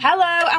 Hello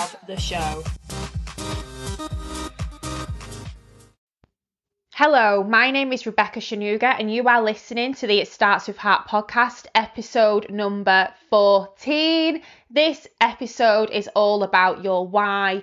of the show. Hello, my name is Rebecca Shanuga, and you are listening to the It Starts with Heart podcast, episode number 14. This episode is all about your why,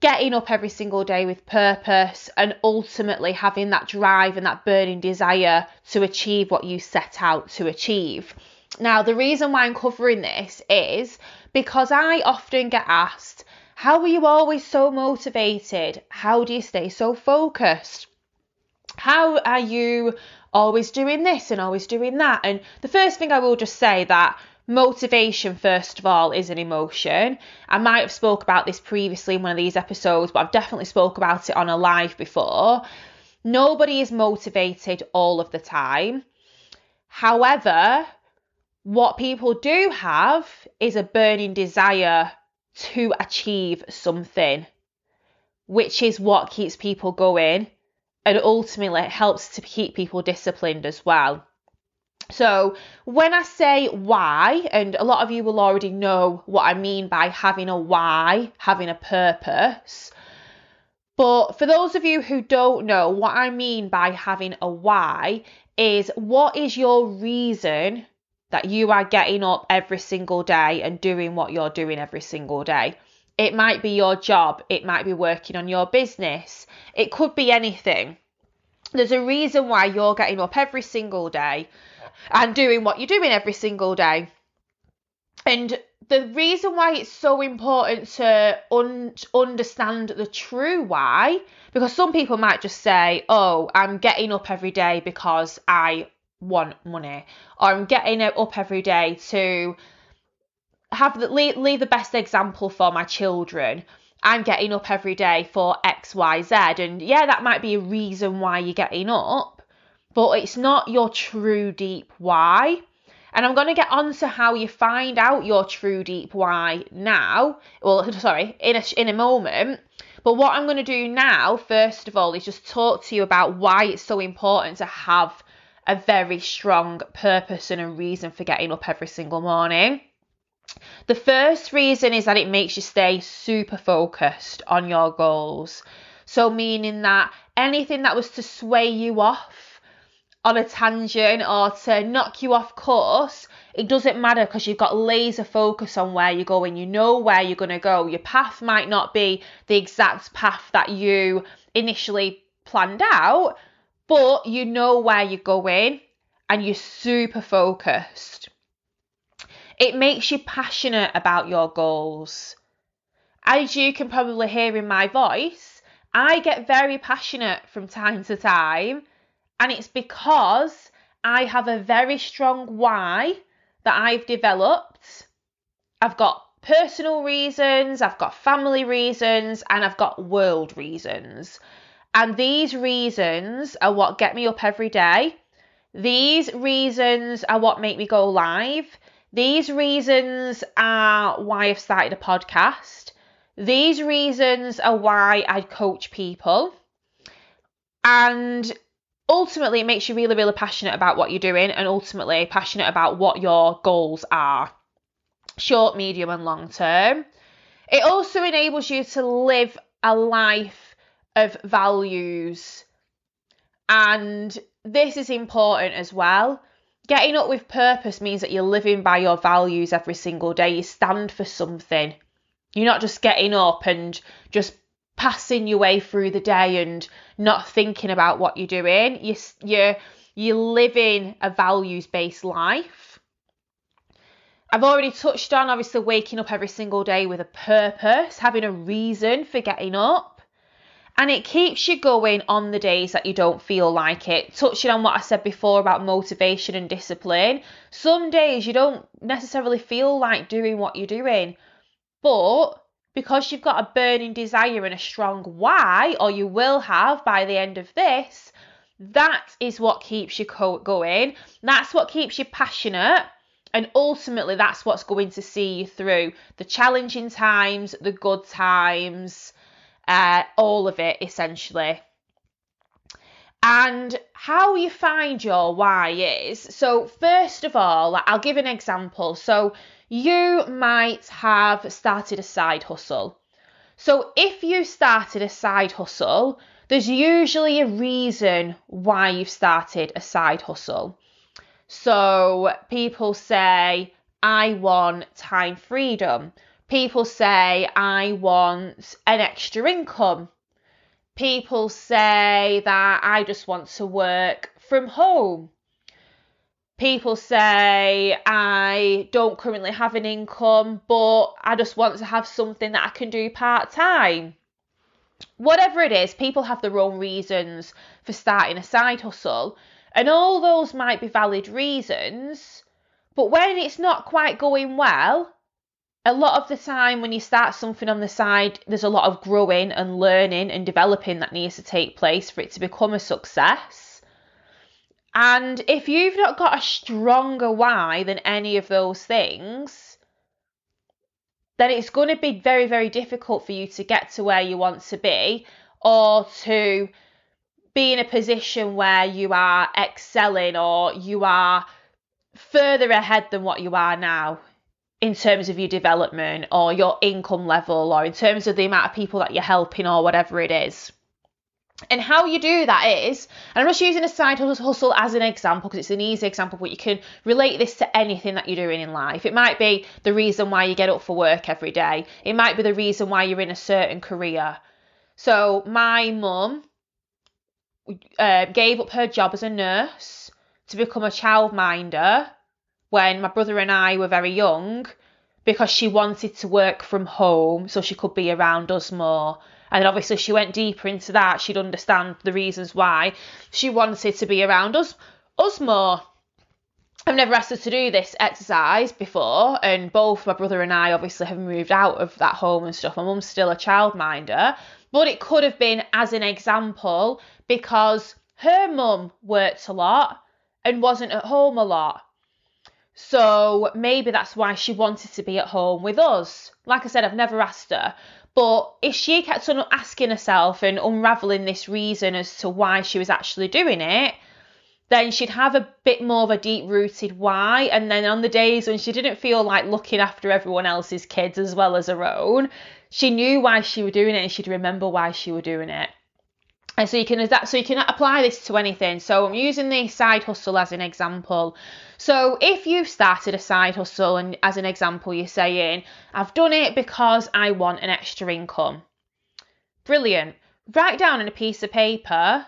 getting up every single day with purpose, and ultimately having that drive and that burning desire to achieve what you set out to achieve. Now, the reason why I'm covering this is because I often get asked, How are you always so motivated? How do you stay so focused? How are you always doing this and always doing that? And the first thing I will just say that motivation first of all is an emotion i might have spoke about this previously in one of these episodes but i've definitely spoke about it on a live before nobody is motivated all of the time however what people do have is a burning desire to achieve something which is what keeps people going and ultimately helps to keep people disciplined as well so, when I say why, and a lot of you will already know what I mean by having a why, having a purpose. But for those of you who don't know, what I mean by having a why is what is your reason that you are getting up every single day and doing what you're doing every single day? It might be your job, it might be working on your business, it could be anything. There's a reason why you're getting up every single day and doing what you're doing every single day. And the reason why it's so important to un- understand the true why, because some people might just say, oh, I'm getting up every day because I want money, or I'm getting up every day to have the leave, leave the best example for my children. I'm getting up every day for X, Y, Z. And yeah, that might be a reason why you're getting up but it's not your true deep why. And I'm going to get on to how you find out your true deep why now. Well, sorry, in a, in a moment. But what I'm going to do now, first of all, is just talk to you about why it's so important to have a very strong purpose and a reason for getting up every single morning. The first reason is that it makes you stay super focused on your goals. So, meaning that anything that was to sway you off on a tangent or to knock you off course, it doesn't matter because you've got laser focus on where you're going. You know where you're going to go. Your path might not be the exact path that you initially planned out, but you know where you're going and you're super focused. It makes you passionate about your goals. As you can probably hear in my voice, I get very passionate from time to time and it's because I have a very strong why that I've developed. I've got personal reasons, I've got family reasons, and I've got world reasons. And these reasons are what get me up every day. These reasons are what make me go live. These reasons are why I've started a podcast. These reasons are why I coach people. And ultimately it makes you really, really passionate about what you're doing and ultimately passionate about what your goals are short, medium, and long term. It also enables you to live a life of values, and this is important as well. Getting up with purpose means that you're living by your values every single day. You stand for something. You're not just getting up and just passing your way through the day and not thinking about what you're doing. You, you're, you're living a values based life. I've already touched on obviously waking up every single day with a purpose, having a reason for getting up. And it keeps you going on the days that you don't feel like it. Touching on what I said before about motivation and discipline, some days you don't necessarily feel like doing what you're doing, but because you've got a burning desire and a strong why, or you will have by the end of this, that is what keeps you going. That's what keeps you passionate. And ultimately, that's what's going to see you through the challenging times, the good times, uh, all of it essentially. And how you find your why is so, first of all, I'll give an example. So, you might have started a side hustle. So, if you started a side hustle, there's usually a reason why you've started a side hustle. So, people say, I want time freedom. People say, I want an extra income people say that I just want to work from home. People say I don't currently have an income, but I just want to have something that I can do part time. Whatever it is, people have their own reasons for starting a side hustle, and all those might be valid reasons. But when it's not quite going well, a lot of the time when you start something on the side, there's a lot of growing and learning and developing that needs to take place for it to become a success. And if you've not got a stronger why than any of those things, then it's going to be very, very difficult for you to get to where you want to be or to be in a position where you are excelling or you are further ahead than what you are now in terms of your development or your income level or in terms of the amount of people that you're helping or whatever it is. And how you do that is, and I'm just using a side hustle as an example because it's an easy example, but you can relate this to anything that you're doing in life. It might be the reason why you get up for work every day, it might be the reason why you're in a certain career. So, my mum uh, gave up her job as a nurse to become a childminder when my brother and I were very young because she wanted to work from home so she could be around us more. And obviously she went deeper into that, she'd understand the reasons why she wanted to be around us us more. I've never asked her to do this exercise before, and both my brother and I obviously have moved out of that home and stuff. My mum's still a childminder, but it could have been as an example because her mum worked a lot and wasn't at home a lot. So maybe that's why she wanted to be at home with us. Like I said, I've never asked her. But if she kept on asking herself and unraveling this reason as to why she was actually doing it, then she'd have a bit more of a deep rooted why. And then on the days when she didn't feel like looking after everyone else's kids as well as her own, she knew why she was doing it and she'd remember why she was doing it. And so you can adapt, so you can apply this to anything. So I'm using the side hustle as an example. So if you've started a side hustle and as an example you're saying, I've done it because I want an extra income. Brilliant. Write down on a piece of paper,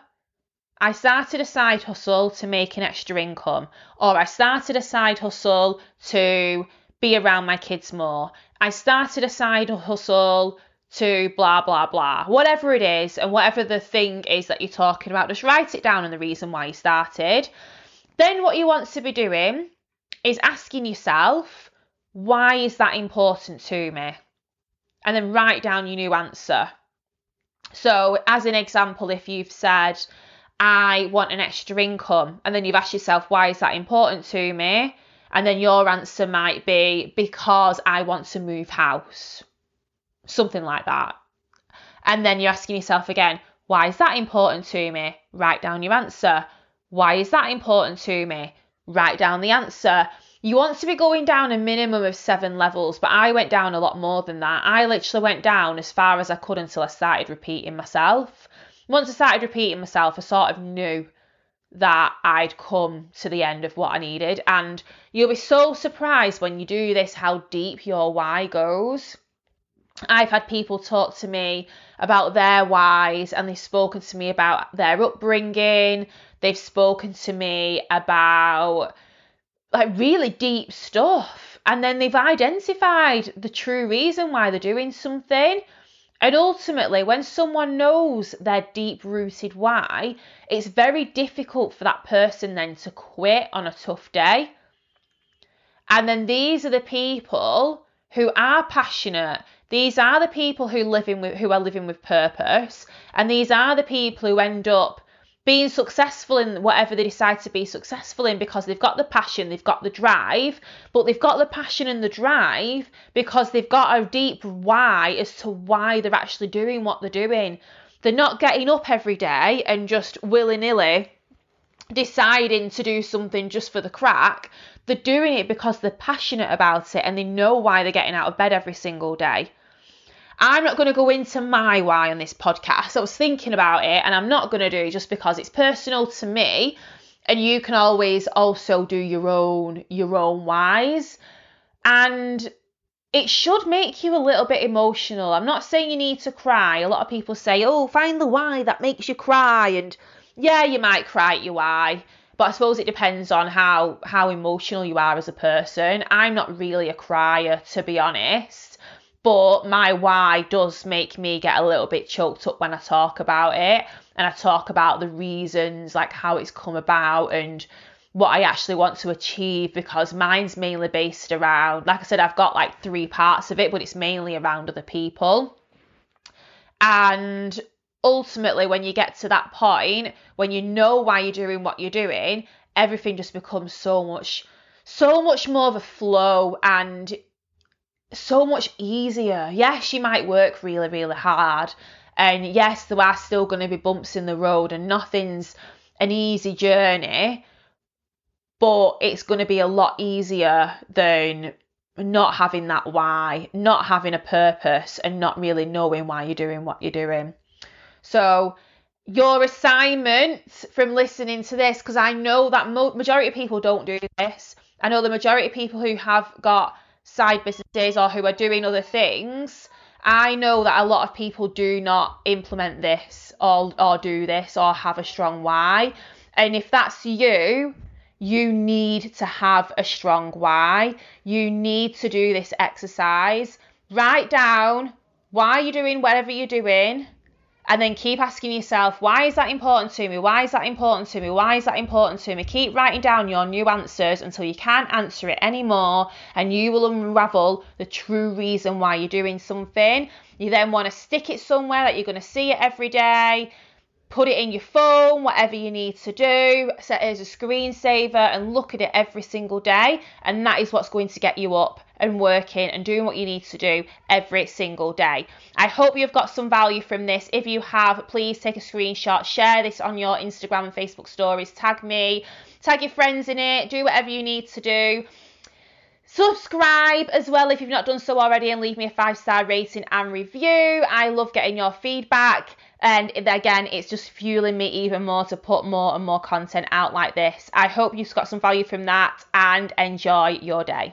I started a side hustle to make an extra income, or I started a side hustle to be around my kids more. I started a side hustle to blah blah blah whatever it is and whatever the thing is that you're talking about just write it down and the reason why you started. Then what you want to be doing is asking yourself why is that important to me? And then write down your new answer. So as an example if you've said i want an extra income and then you've asked yourself why is that important to me? And then your answer might be because i want to move house something like that. And then you're asking yourself again, why is that important to me? Write down your answer. Why is that important to me? Write down the answer. You want to be going down a minimum of seven levels, but I went down a lot more than that. I literally went down as far as I could until I started repeating myself. Once I started repeating myself, I sort of knew that I'd come to the end of what I needed. And you'll be so surprised when you do this how deep your why goes. I've had people talk to me about their whys and they've spoken to me about their upbringing. They've spoken to me about like really deep stuff. And then they've identified the true reason why they're doing something. And ultimately, when someone knows their deep rooted why, it's very difficult for that person then to quit on a tough day. And then these are the people who are passionate. These are the people who living with who are living with purpose, and these are the people who end up being successful in whatever they decide to be successful in because they've got the passion, they've got the drive, but they've got the passion and the drive because they've got a deep why as to why they're actually doing what they're doing. They're not getting up every day and just willy nilly deciding to do something just for the crack. They're doing it because they're passionate about it and they know why they're getting out of bed every single day. I'm not going to go into my why on this podcast. I was thinking about it and I'm not going to do it just because it's personal to me and you can always also do your own your own whys and it should make you a little bit emotional. I'm not saying you need to cry. A lot of people say, "Oh, find the why that makes you cry." And yeah, you might cry at your why, but I suppose it depends on how how emotional you are as a person. I'm not really a crier to be honest but my why does make me get a little bit choked up when I talk about it and I talk about the reasons, like how it's come about and what I actually want to achieve because mine's mainly based around, like I said, I've got like three parts of it, but it's mainly around other people. And ultimately, when you get to that point, when you know why you're doing what you're doing, everything just becomes so much, so much more of a flow and so much easier. Yes, you might work really, really hard. And yes, there are still going to be bumps in the road, and nothing's an easy journey, but it's going to be a lot easier than not having that why, not having a purpose, and not really knowing why you're doing what you're doing. So, your assignment from listening to this, because I know that mo- majority of people don't do this. I know the majority of people who have got side businesses or who are doing other things, I know that a lot of people do not implement this or, or do this or have a strong why. And if that's you, you need to have a strong why. You need to do this exercise. Write down why you're doing whatever you're doing and then keep asking yourself, why is that important to me? Why is that important to me? Why is that important to me? Keep writing down your new answers until you can't answer it anymore, and you will unravel the true reason why you're doing something. You then want to stick it somewhere that you're going to see it every day. Put it in your phone, whatever you need to do, set it as a screensaver and look at it every single day. And that is what's going to get you up and working and doing what you need to do every single day. I hope you've got some value from this. If you have, please take a screenshot, share this on your Instagram and Facebook stories, tag me, tag your friends in it, do whatever you need to do. Subscribe as well if you've not done so already and leave me a five star rating and review. I love getting your feedback. And again, it's just fueling me even more to put more and more content out like this. I hope you've got some value from that and enjoy your day.